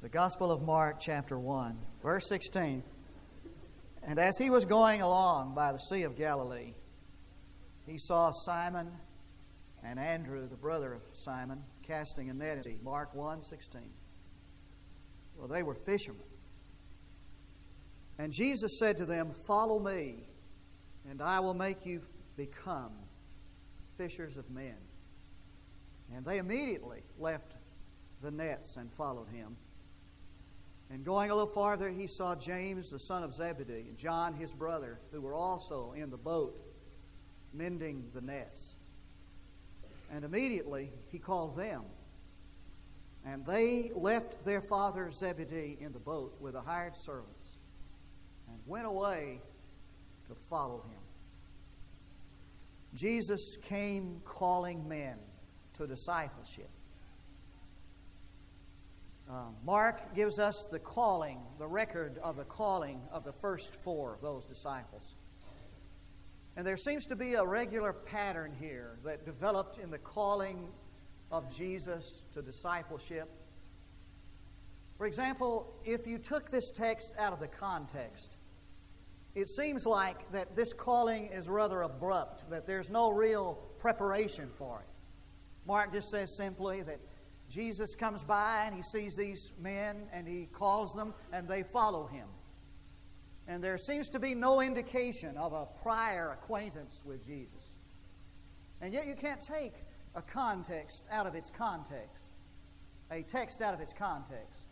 The Gospel of Mark, chapter 1, verse 16. And as he was going along by the Sea of Galilee, he saw Simon and Andrew, the brother of Simon, casting a net. Mark 1 16. Well, they were fishermen. And Jesus said to them, Follow me, and I will make you become fishers of men. And they immediately left the nets and followed him. And going a little farther, he saw James, the son of Zebedee, and John, his brother, who were also in the boat mending the nets. And immediately he called them. And they left their father Zebedee in the boat with the hired servants and went away to follow him. Jesus came calling men to discipleship. Uh, Mark gives us the calling, the record of the calling of the first four of those disciples. And there seems to be a regular pattern here that developed in the calling of Jesus to discipleship. For example, if you took this text out of the context, it seems like that this calling is rather abrupt, that there's no real preparation for it. Mark just says simply that Jesus comes by and he sees these men and he calls them and they follow him. And there seems to be no indication of a prior acquaintance with Jesus. And yet you can't take a context out of its context, a text out of its context.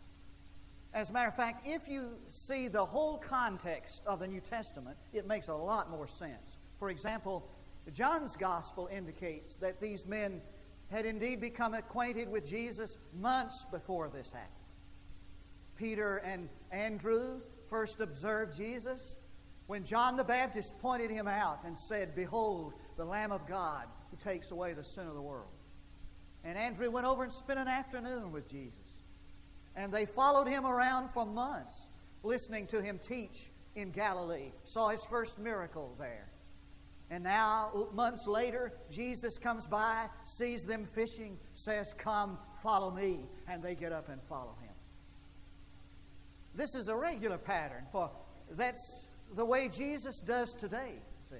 As a matter of fact, if you see the whole context of the New Testament, it makes a lot more sense. For example, John's gospel indicates that these men had indeed become acquainted with Jesus months before this happened. Peter and Andrew first observed Jesus when John the Baptist pointed him out and said, Behold, the Lamb of God who takes away the sin of the world. And Andrew went over and spent an afternoon with Jesus. And they followed him around for months, listening to him teach in Galilee, saw his first miracle there. And now, months later, Jesus comes by, sees them fishing, says, Come, follow me. And they get up and follow him. This is a regular pattern, for that's the way Jesus does today. See?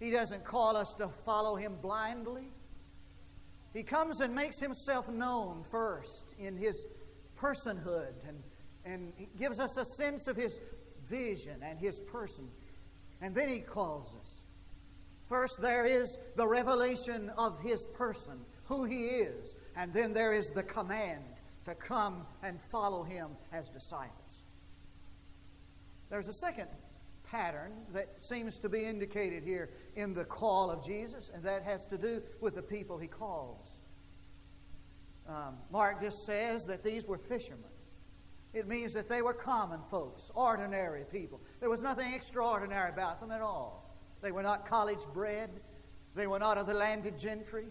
He doesn't call us to follow him blindly. He comes and makes himself known first in his personhood and, and gives us a sense of his vision and his person. And then he calls us. First, there is the revelation of his person, who he is, and then there is the command to come and follow him as disciples. There's a second pattern that seems to be indicated here in the call of Jesus, and that has to do with the people he calls. Um, Mark just says that these were fishermen. It means that they were common folks, ordinary people. There was nothing extraordinary about them at all. They were not college bred. They were not of the landed gentry.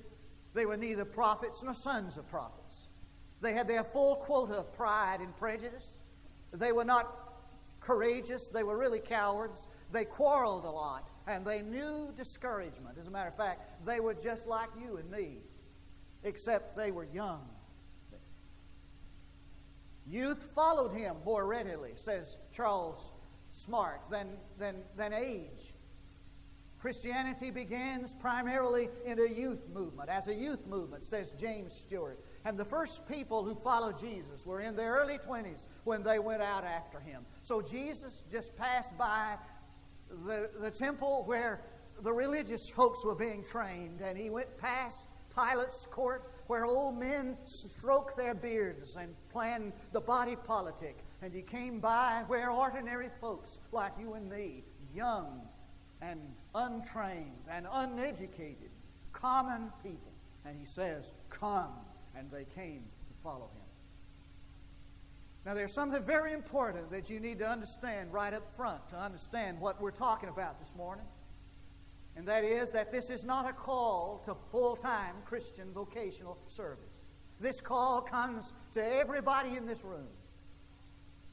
They were neither prophets nor sons of prophets. They had their full quota of pride and prejudice. They were not courageous. They were really cowards. They quarreled a lot, and they knew discouragement. As a matter of fact, they were just like you and me, except they were young. Youth followed him more readily, says Charles Smart, than, than, than age. Christianity begins primarily in a youth movement, as a youth movement, says James Stewart. And the first people who followed Jesus were in their early 20s when they went out after him. So Jesus just passed by the, the temple where the religious folks were being trained, and he went past Pilate's court where old men stroke their beards and plan the body politic. And he came by where ordinary folks like you and me, young and untrained and uneducated, common people. And he says, Come. And they came to follow him. Now, there's something very important that you need to understand right up front to understand what we're talking about this morning. And that is that this is not a call to full time Christian vocational service. This call comes to everybody in this room.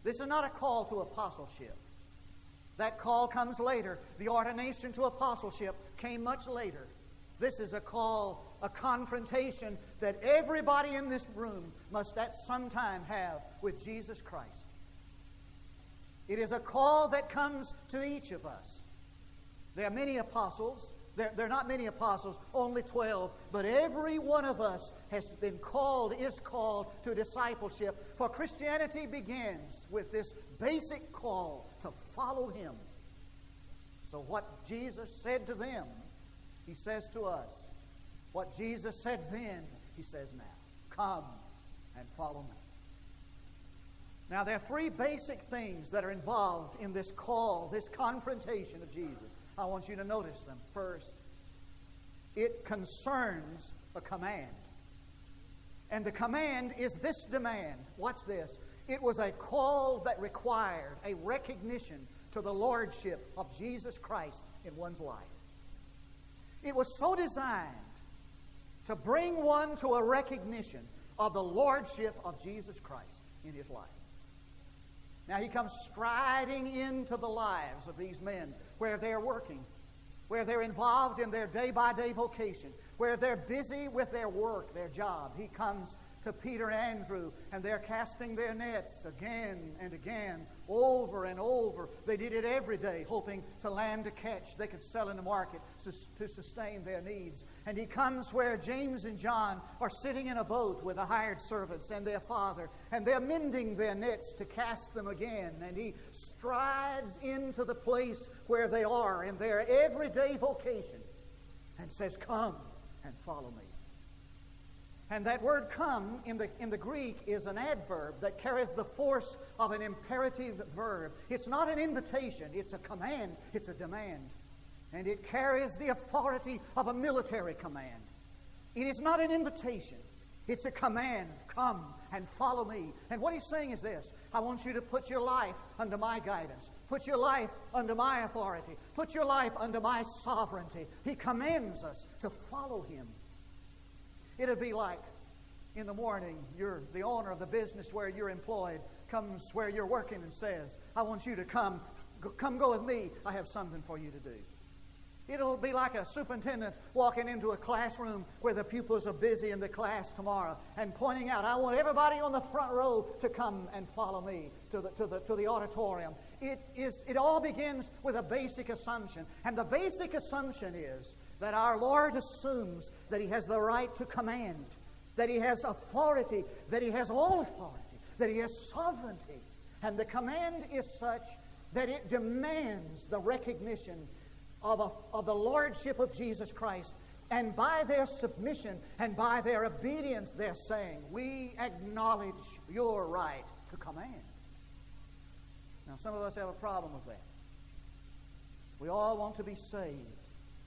This is not a call to apostleship. That call comes later. The ordination to apostleship came much later. This is a call, a confrontation that everybody in this room must at some time have with Jesus Christ. It is a call that comes to each of us. There are many apostles. There, there, are not many apostles, only 12, but every one of us has been called, is called to discipleship. For Christianity begins with this basic call to follow Him. So, what Jesus said to them, He says to us. What Jesus said then, He says now. Come and follow me. Now, there are three basic things that are involved in this call, this confrontation of Jesus. I want you to notice them. First, it concerns a command. And the command is this demand. What's this? It was a call that required a recognition to the lordship of Jesus Christ in one's life. It was so designed to bring one to a recognition of the lordship of Jesus Christ in his life. Now he comes striding into the lives of these men where they're working, where they're involved in their day by day vocation, where they're busy with their work, their job. He comes to Peter and Andrew, and they're casting their nets again and again, over and over. They did it every day, hoping to land a catch they could sell in the market to sustain their needs. And he comes where James and John are sitting in a boat with the hired servants and their father, and they're mending their nets to cast them again. And he strides into the place where they are in their everyday vocation and says, Come and follow me. And that word come in the, in the Greek is an adverb that carries the force of an imperative verb. It's not an invitation, it's a command, it's a demand. And it carries the authority of a military command. It is not an invitation, it's a command. Come and follow me. And what he's saying is this I want you to put your life under my guidance, put your life under my authority, put your life under my sovereignty. He commands us to follow him. It'd be like in the morning, you're the owner of the business where you're employed comes where you're working and says, I want you to come, come go with me. I have something for you to do. It'll be like a superintendent walking into a classroom where the pupils are busy in the class tomorrow and pointing out, I want everybody on the front row to come and follow me to the, to the, to the auditorium. It, is, it all begins with a basic assumption. And the basic assumption is that our Lord assumes that He has the right to command, that He has authority, that He has all authority, that He has sovereignty. And the command is such that it demands the recognition of, a, of the Lordship of Jesus Christ. And by their submission and by their obedience, they're saying, We acknowledge your right to command. Now, some of us have a problem with that. We all want to be saved.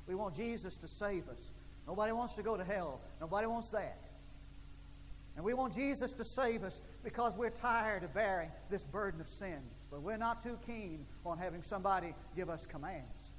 We want Jesus to save us. Nobody wants to go to hell. Nobody wants that. And we want Jesus to save us because we're tired of bearing this burden of sin. But we're not too keen on having somebody give us commands.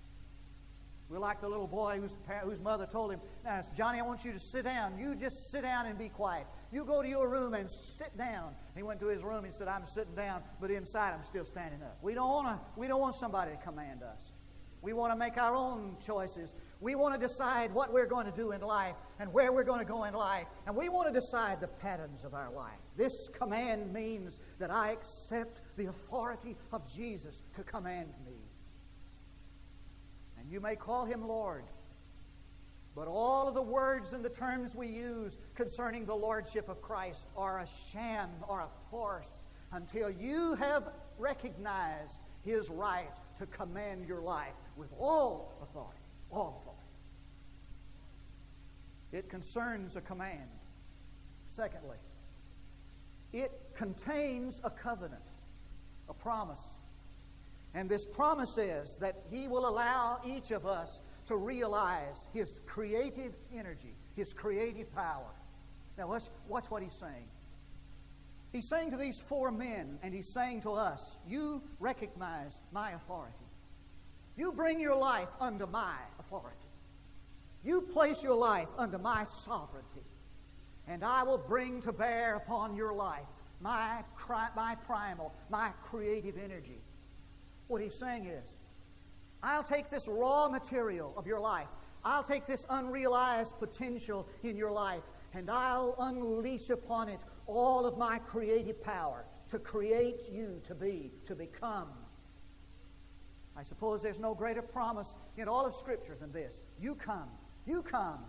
We're like the little boy whose, whose mother told him, Now, Johnny, I want you to sit down. You just sit down and be quiet. You go to your room and sit down. He went to his room and said, I'm sitting down, but inside I'm still standing up. We don't, wanna, we don't want somebody to command us. We want to make our own choices. We want to decide what we're going to do in life and where we're going to go in life. And we want to decide the patterns of our life. This command means that I accept the authority of Jesus to command me. And you may call him Lord. But all of the words and the terms we use concerning the Lordship of Christ are a sham or a farce until you have recognized his right to command your life with all authority. All authority. It concerns a command. Secondly, it contains a covenant, a promise. And this promise is that He will allow each of us to realize His creative energy, His creative power. Now, let's watch what He's saying. He's saying to these four men, and He's saying to us, You recognize my authority. You bring your life under my authority. You place your life under my sovereignty. And I will bring to bear upon your life my, my primal, my creative energy. What he's saying is, I'll take this raw material of your life, I'll take this unrealized potential in your life and I'll unleash upon it all of my creative power to create you to be, to become. I suppose there's no greater promise in all of Scripture than this. You come, you come,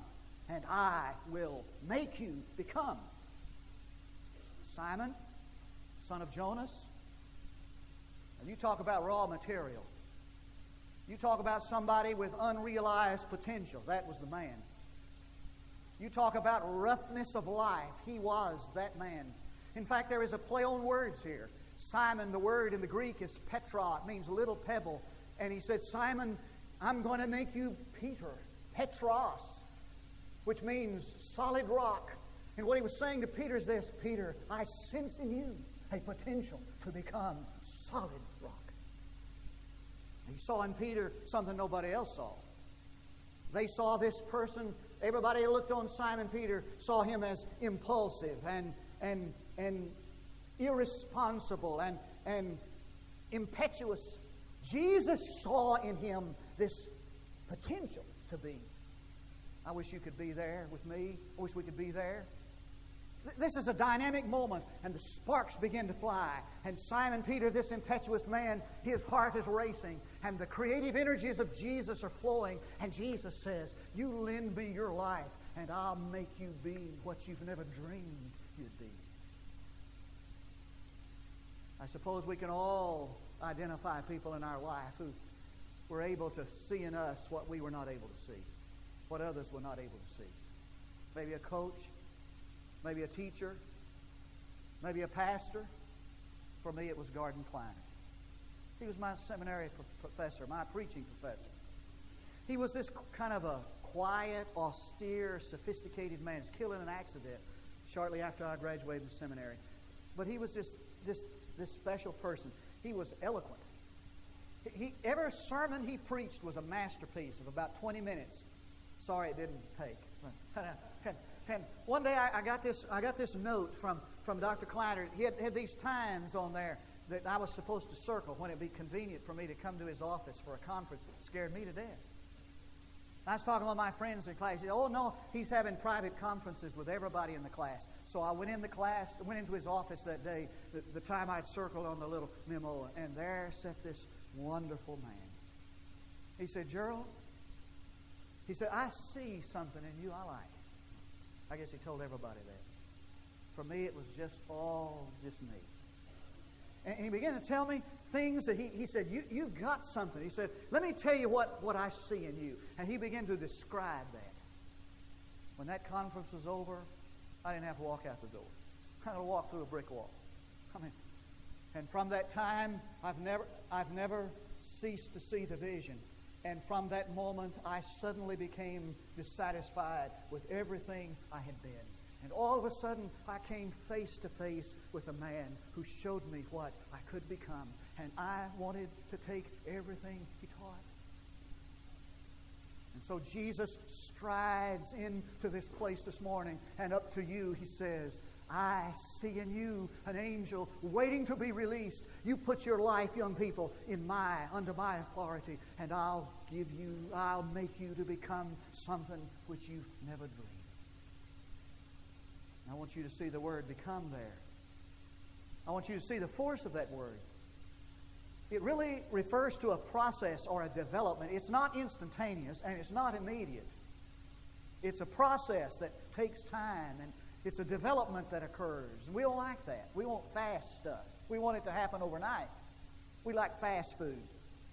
and I will make you become. Simon, son of Jonas, and you talk about raw material. You talk about somebody with unrealized potential. That was the man. You talk about roughness of life. He was that man. In fact, there is a play on words here. Simon, the word in the Greek is Petra. It means little pebble. And he said, Simon, I'm going to make you Peter, Petros, which means solid rock. And what he was saying to Peter is this Peter, I sense in you a potential to become solid rock. He saw in Peter something nobody else saw. They saw this person, everybody looked on Simon Peter saw him as impulsive and, and, and irresponsible and, and impetuous. Jesus saw in him this potential to be. I wish you could be there with me. I wish we could be there. This is a dynamic moment, and the sparks begin to fly. And Simon Peter, this impetuous man, his heart is racing, and the creative energies of Jesus are flowing. And Jesus says, You lend me your life, and I'll make you be what you've never dreamed you'd be. I suppose we can all identify people in our life who were able to see in us what we were not able to see, what others were not able to see. Maybe a coach maybe a teacher, maybe a pastor. For me, it was Gordon Kleiner. He was my seminary professor, my preaching professor. He was this kind of a quiet, austere, sophisticated man. He's killed in an accident shortly after I graduated from seminary. But he was this, this, this special person. He was eloquent. He, every sermon he preached was a masterpiece of about 20 minutes. Sorry it didn't take. And one day I, I, got this, I got this note from, from Dr. Kleiner. He had, had these times on there that I was supposed to circle when it'd be convenient for me to come to his office for a conference. It scared me to death. I was talking with my friends in class. He said, Oh, no, he's having private conferences with everybody in the class. So I went in the class, went into his office that day, the, the time I'd circled on the little memo, and there sat this wonderful man. He said, Gerald, he said, I see something in you I like. I guess he told everybody that. For me, it was just all just me. And he began to tell me things that he, he said, you, You've got something. He said, Let me tell you what, what I see in you. And he began to describe that. When that conference was over, I didn't have to walk out the door. I had to walk through a brick wall. I mean, and from that time, I've never, I've never ceased to see the vision. And from that moment, I suddenly became dissatisfied with everything I had been. And all of a sudden, I came face to face with a man who showed me what I could become. And I wanted to take everything he taught. And so Jesus strides into this place this morning, and up to you, he says, I see in you an angel waiting to be released. You put your life, young people, in my, under my authority, and I'll give you, I'll make you to become something which you've never dreamed. I want you to see the word become there. I want you to see the force of that word. It really refers to a process or a development. It's not instantaneous and it's not immediate. It's a process that takes time and it's a development that occurs. We don't like that. We want fast stuff. We want it to happen overnight. We like fast food.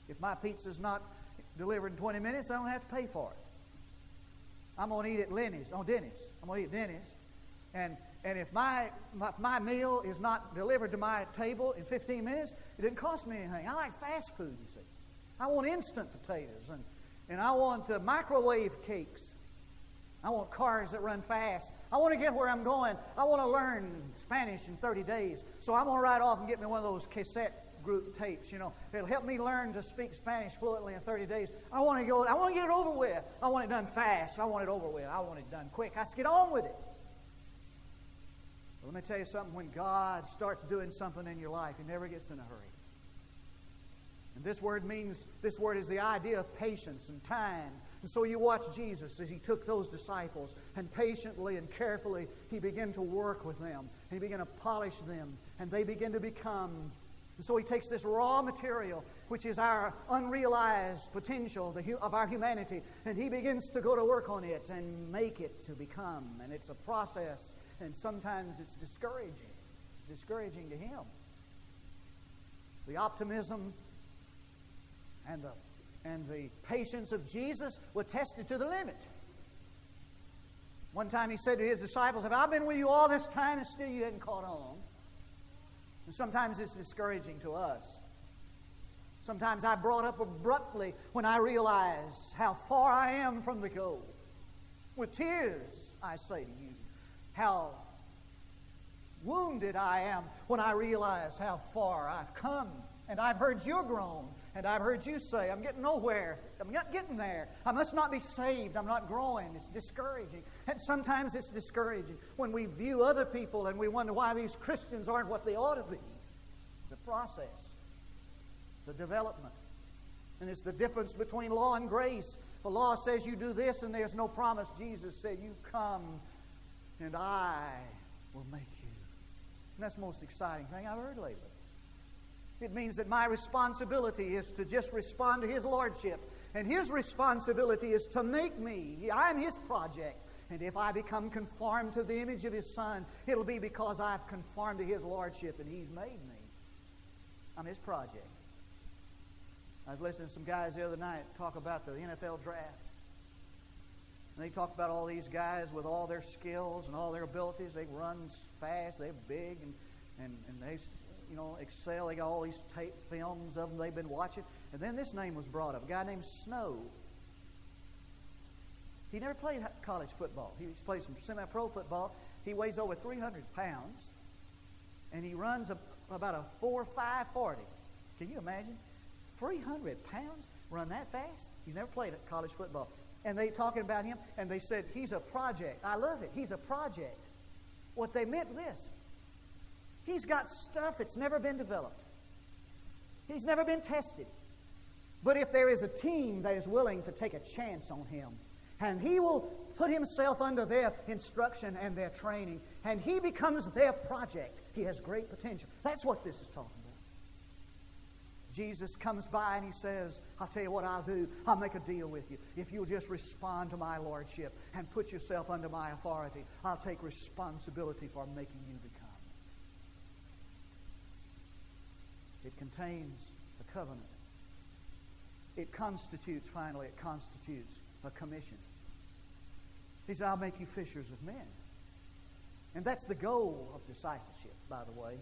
If my pizza's not delivered in 20 minutes, I don't have to pay for it. I'm going to eat at Lenny's, on Denny's. I'm going to eat at Denny's. And, and if my, my, if my meal is not delivered to my table in 15 minutes, it didn't cost me anything. I like fast food, you see. I want instant potatoes, and, and I want uh, microwave cakes. I want cars that run fast. I want to get where I'm going. I want to learn Spanish in 30 days. So I'm going to ride off and get me one of those cassette group tapes. You know, it'll help me learn to speak Spanish fluently in 30 days. I want to go. I want to get it over with. I want it done fast. I want it over with. I want it done quick. I just get on with it. But let me tell you something. When God starts doing something in your life, He never gets in a hurry. And this word means, this word is the idea of patience and time And so you watch Jesus as he took those disciples and patiently and carefully he began to work with them. He began to polish them and they began to become. And so he takes this raw material, which is our unrealized potential of our humanity, and he begins to go to work on it and make it to become. And it's a process, and sometimes it's discouraging. It's discouraging to him. The optimism and the and the patience of Jesus were tested to the limit. One time he said to his disciples, Have I been with you all this time and still you hadn't caught on? And sometimes it's discouraging to us. Sometimes I brought up abruptly when I realize how far I am from the goal. With tears, I say to you, how wounded I am when I realize how far I've come. And I've heard you groan and I've heard you say, I'm getting nowhere. I'm not getting there. I must not be saved. I'm not growing. It's discouraging. And sometimes it's discouraging when we view other people and we wonder why these Christians aren't what they ought to be. It's a process, it's a development. And it's the difference between law and grace. The law says you do this and there's no promise. Jesus said, You come and I will make you. And that's the most exciting thing I've heard lately. It means that my responsibility is to just respond to His Lordship. And His responsibility is to make me. I'm His project. And if I become conformed to the image of His Son, it'll be because I've conformed to His Lordship and He's made me. I'm His project. I was listening to some guys the other night talk about the NFL draft. And they talk about all these guys with all their skills and all their abilities. They run fast, they're big, and, and, and they you know, excel. They got all these tape films of them they've been watching. And then this name was brought up a guy named Snow. He never played college football. He played some semi pro football. He weighs over 300 pounds. And he runs a, about a 4 5 40. Can you imagine? 300 pounds? Run that fast? He's never played college football. And they talking about him, and they said, he's a project. I love it. He's a project. What they meant this He's got stuff that's never been developed. He's never been tested. But if there is a team that is willing to take a chance on him, and he will put himself under their instruction and their training, and he becomes their project, he has great potential. That's what this is talking about. Jesus comes by and he says, I'll tell you what I'll do. I'll make a deal with you. If you'll just respond to my lordship and put yourself under my authority, I'll take responsibility for making you become. It contains a covenant. It constitutes, finally, it constitutes a commission. He said, I'll make you fishers of men. And that's the goal of discipleship, by the way,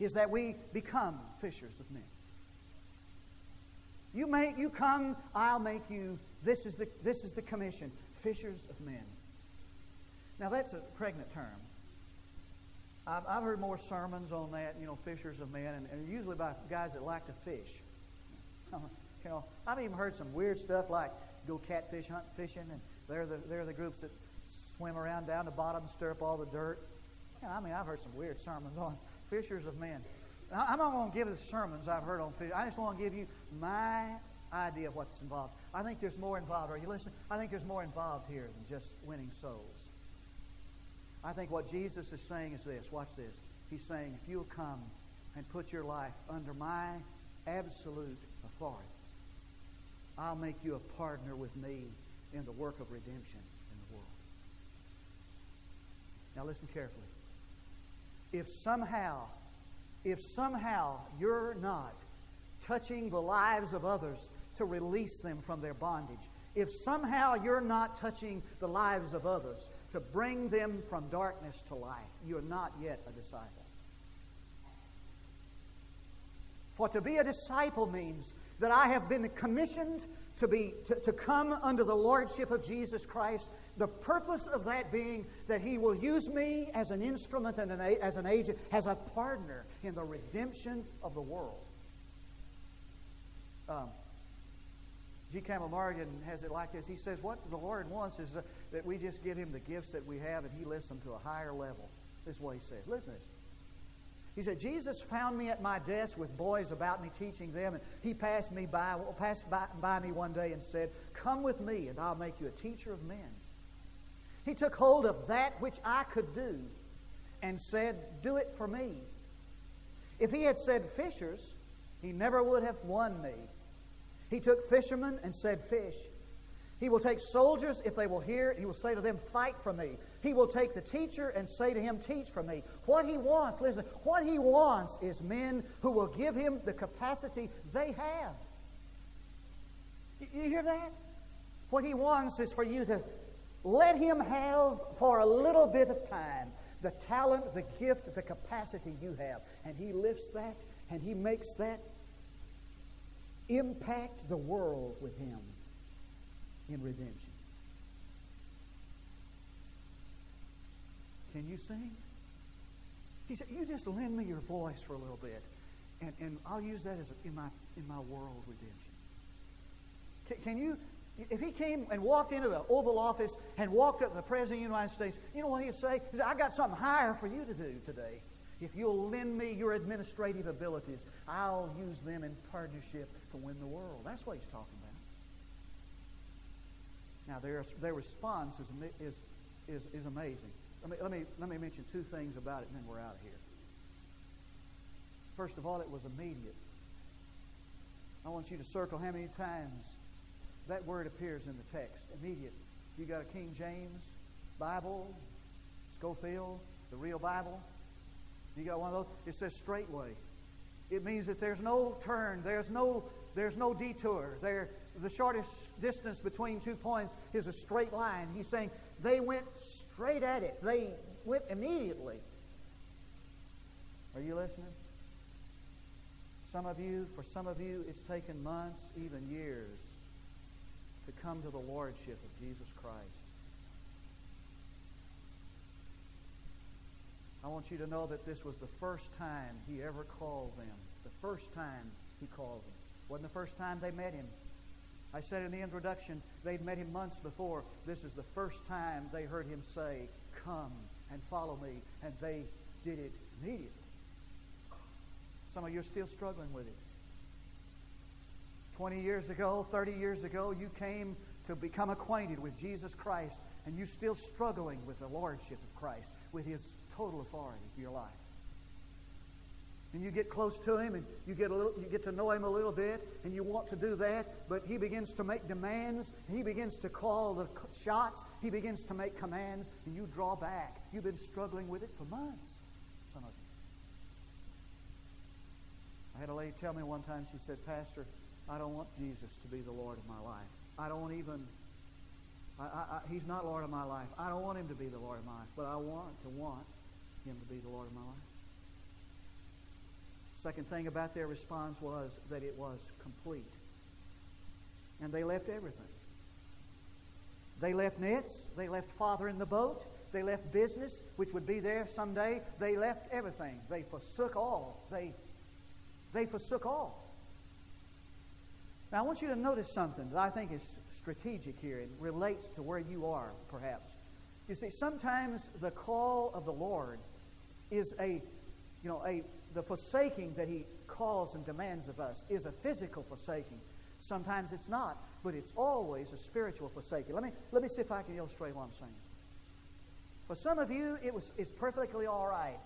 is that we become fishers of men. You make you come, I'll make you. This is the this is the commission, fishers of men. Now that's a pregnant term. I've, I've heard more sermons on that, you know, fishers of men, and, and usually by guys that like to fish. you know, I've even heard some weird stuff like go catfish hunt fishing, and they're the, they're the groups that swim around down the bottom and stir up all the dirt. You know, I mean, I've heard some weird sermons on fishers of men. I'm not going to give the sermons I've heard on fish. I just want to give you my idea of what's involved. I think there's more involved. Are you listening? I think there's more involved here than just winning souls. I think what Jesus is saying is this. Watch this. He's saying, if you'll come and put your life under my absolute authority, I'll make you a partner with me in the work of redemption in the world. Now listen carefully. If somehow, if somehow you're not touching the lives of others to release them from their bondage, if somehow you're not touching the lives of others to bring them from darkness to light, you're not yet a disciple. For to be a disciple means that I have been commissioned to, be, to, to come under the lordship of Jesus Christ. The purpose of that being that He will use me as an instrument and an, as an agent, as a partner in the redemption of the world. Um, G. Campbell Morgan has it like this. He says, What the Lord wants is that we just give Him the gifts that we have and He lifts them to a higher level. This is what He says. Listen to this. He said, Jesus found me at my desk with boys about me, teaching them, and he passed me by, passed by, by me one day and said, Come with me, and I'll make you a teacher of men. He took hold of that which I could do and said, Do it for me. If he had said fishers, he never would have won me. He took fishermen and said, Fish. He will take soldiers if they will hear. He will say to them, Fight for me. He will take the teacher and say to him, Teach for me. What he wants, listen, what he wants is men who will give him the capacity they have. You hear that? What he wants is for you to let him have for a little bit of time the talent, the gift, the capacity you have. And he lifts that and he makes that impact the world with him in redemption. Can you sing? He said, You just lend me your voice for a little bit, and, and I'll use that as a, in, my, in my world redemption. Can, can you, if he came and walked into the Oval Office and walked up to the President of the United States, you know what he'd say? He said, I got something higher for you to do today. If you'll lend me your administrative abilities, I'll use them in partnership to win the world. That's what he's talking about. Now, their, their response is, is, is, is amazing. Let me, let, me, let me mention two things about it, and then we're out of here. First of all, it was immediate. I want you to circle how many times that word appears in the text. Immediate. You got a King James Bible, Scofield, the real Bible. You got one of those? It says straightway. It means that there's no turn, there's no, there's no detour. There, the shortest distance between two points is a straight line. He's saying they went straight at it. They went immediately. Are you listening? Some of you, for some of you, it's taken months, even years, to come to the Lordship of Jesus Christ. I want you to know that this was the first time he ever called them. The first time he called them. Wasn't the first time they met him. I said in the introduction, they'd met him months before. This is the first time they heard him say, Come and follow me. And they did it immediately. Some of you are still struggling with it. 20 years ago, 30 years ago, you came to become acquainted with Jesus Christ, and you're still struggling with the Lordship of Christ, with His total authority for your life. And you get close to Him, and you get, a little, you get to know Him a little bit, and you want to do that, but He begins to make demands, He begins to call the shots, He begins to make commands, and you draw back. You've been struggling with it for months, some of you. I had a lady tell me one time, she said, Pastor, I don't want Jesus to be the Lord of my life. I don't even, I, I, He's not Lord of my life. I don't want Him to be the Lord of my life, but I want to want Him to be the Lord of my life. Second thing about their response was that it was complete. And they left everything. They left nets. They left father in the boat. They left business, which would be there someday. They left everything. They forsook all. They, they forsook all. Now, I want you to notice something that I think is strategic here. and relates to where you are, perhaps. You see, sometimes the call of the Lord is a, you know, a the forsaking that He calls and demands of us is a physical forsaking. Sometimes it's not, but it's always a spiritual forsaking. Let me, let me see if I can illustrate what I'm saying. For some of you, it was, it's perfectly all right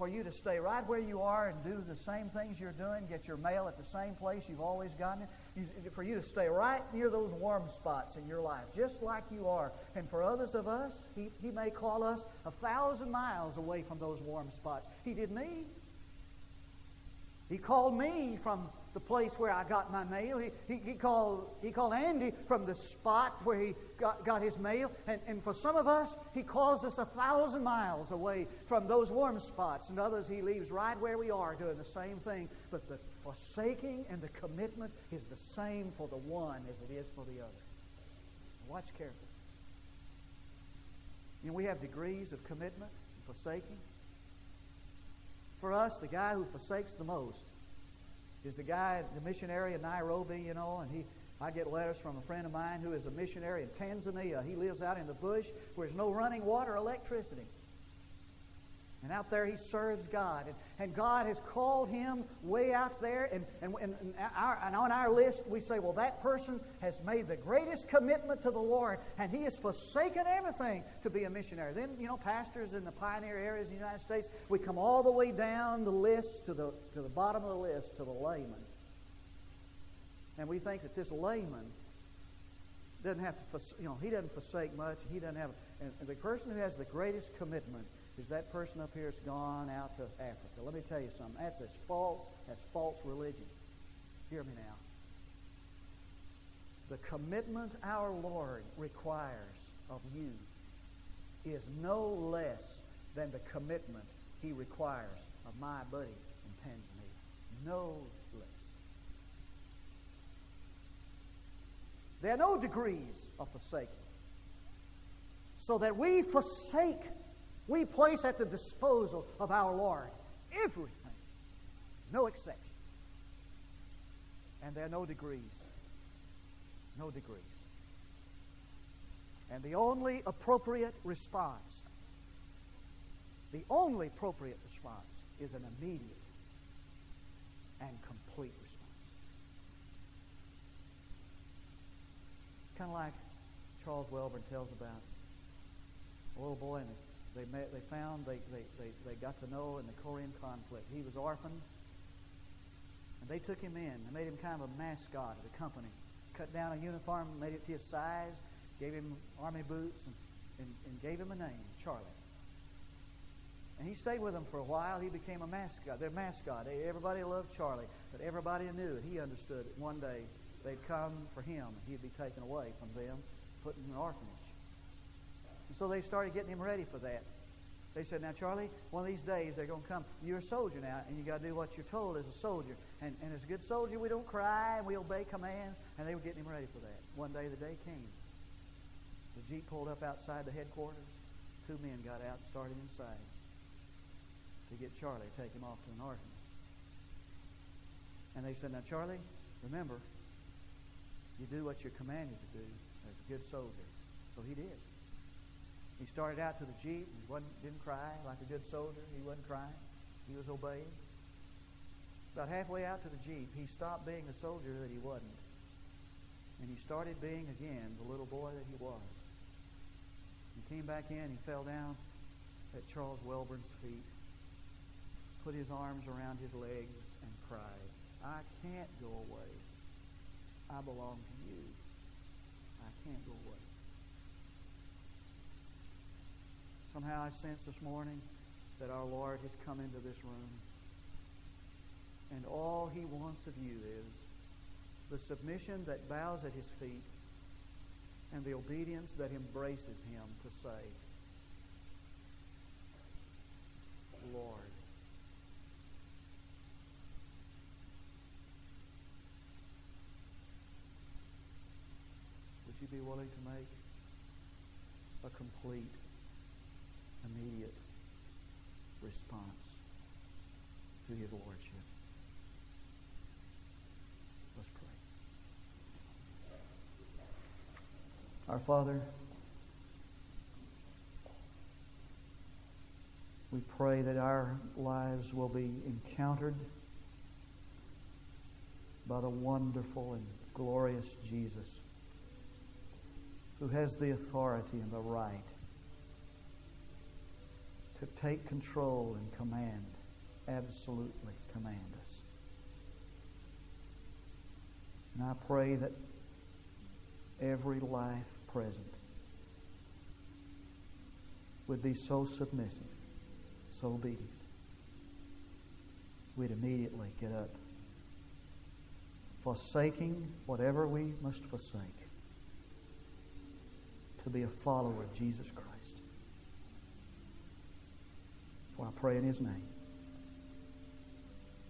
for you to stay right where you are and do the same things you're doing, get your mail at the same place you've always gotten it, you, for you to stay right near those warm spots in your life, just like you are. And for others of us, he, he may call us a thousand miles away from those warm spots. He did me. He called me from the place where I got my mail. He, he, he, called, he called Andy from the spot where he got, got his mail. And, and for some of us, he calls us a thousand miles away from those warm spots. And others, he leaves right where we are doing the same thing. But the forsaking and the commitment is the same for the one as it is for the other. Watch carefully. You know, we have degrees of commitment and forsaking. For us, the guy who forsakes the most is the guy, the missionary in Nairobi, you know, and he, I get letters from a friend of mine who is a missionary in Tanzania. He lives out in the bush where there's no running water electricity. And out there he serves God. And, and God has called him way out there. And, and, and, our, and on our list, we say, well, that person has made the greatest commitment to the Lord. And he has forsaken everything to be a missionary. Then, you know, pastors in the pioneer areas of the United States, we come all the way down the list to the, to the bottom of the list to the layman. And we think that this layman doesn't have to, you know, he doesn't forsake much. He doesn't have, and the person who has the greatest commitment is that person up here has gone out to Africa. Let me tell you something. That's as false as false religion. Hear me now. The commitment our Lord requires of you is no less than the commitment he requires of my buddy in Tanzania. No less. There are no degrees of forsaking. So that we forsake we place at the disposal of our Lord everything, no exception. And there are no degrees. No degrees. And the only appropriate response, the only appropriate response is an immediate and complete response. Kind of like Charles Wellborn tells about a little boy in the they, met, they found, they, they, they, they got to know in the Korean conflict. He was orphaned. And they took him in. They made him kind of a mascot of the company. Cut down a uniform, made it to his size, gave him army boots, and, and, and gave him a name, Charlie. And he stayed with them for a while. He became a mascot, their mascot. Everybody loved Charlie, but everybody knew it. He understood it. One day they'd come for him, and he'd be taken away from them, put in an orphanage. And so they started getting him ready for that. They said, Now, Charlie, one of these days they're going to come. You're a soldier now, and you got to do what you're told as a soldier. And, and as a good soldier, we don't cry and we obey commands. And they were getting him ready for that. One day the day came. The Jeep pulled up outside the headquarters. Two men got out and started inside to get Charlie, take him off to an orphanage. And they said, Now, Charlie, remember, you do what you're commanded to do as a good soldier. So he did. He started out to the Jeep. He wasn't, didn't cry like a good soldier. He wasn't crying. He was obeying. About halfway out to the Jeep, he stopped being the soldier that he wasn't. And he started being again the little boy that he was. He came back in, he fell down at Charles Wellborn's feet, put his arms around his legs, and cried, I can't go away. I belong to you. I can't go away. Somehow I sense this morning that our Lord has come into this room. And all he wants of you is the submission that bows at his feet and the obedience that embraces him to say, Lord. Would you be willing to make a complete immediate response to his lordship. Let's pray. Our Father, we pray that our lives will be encountered by the wonderful and glorious Jesus who has the authority and the right to take control and command, absolutely command us. And I pray that every life present would be so submissive, so obedient, we'd immediately get up, forsaking whatever we must forsake, to be a follower of Jesus Christ. I pray in His name.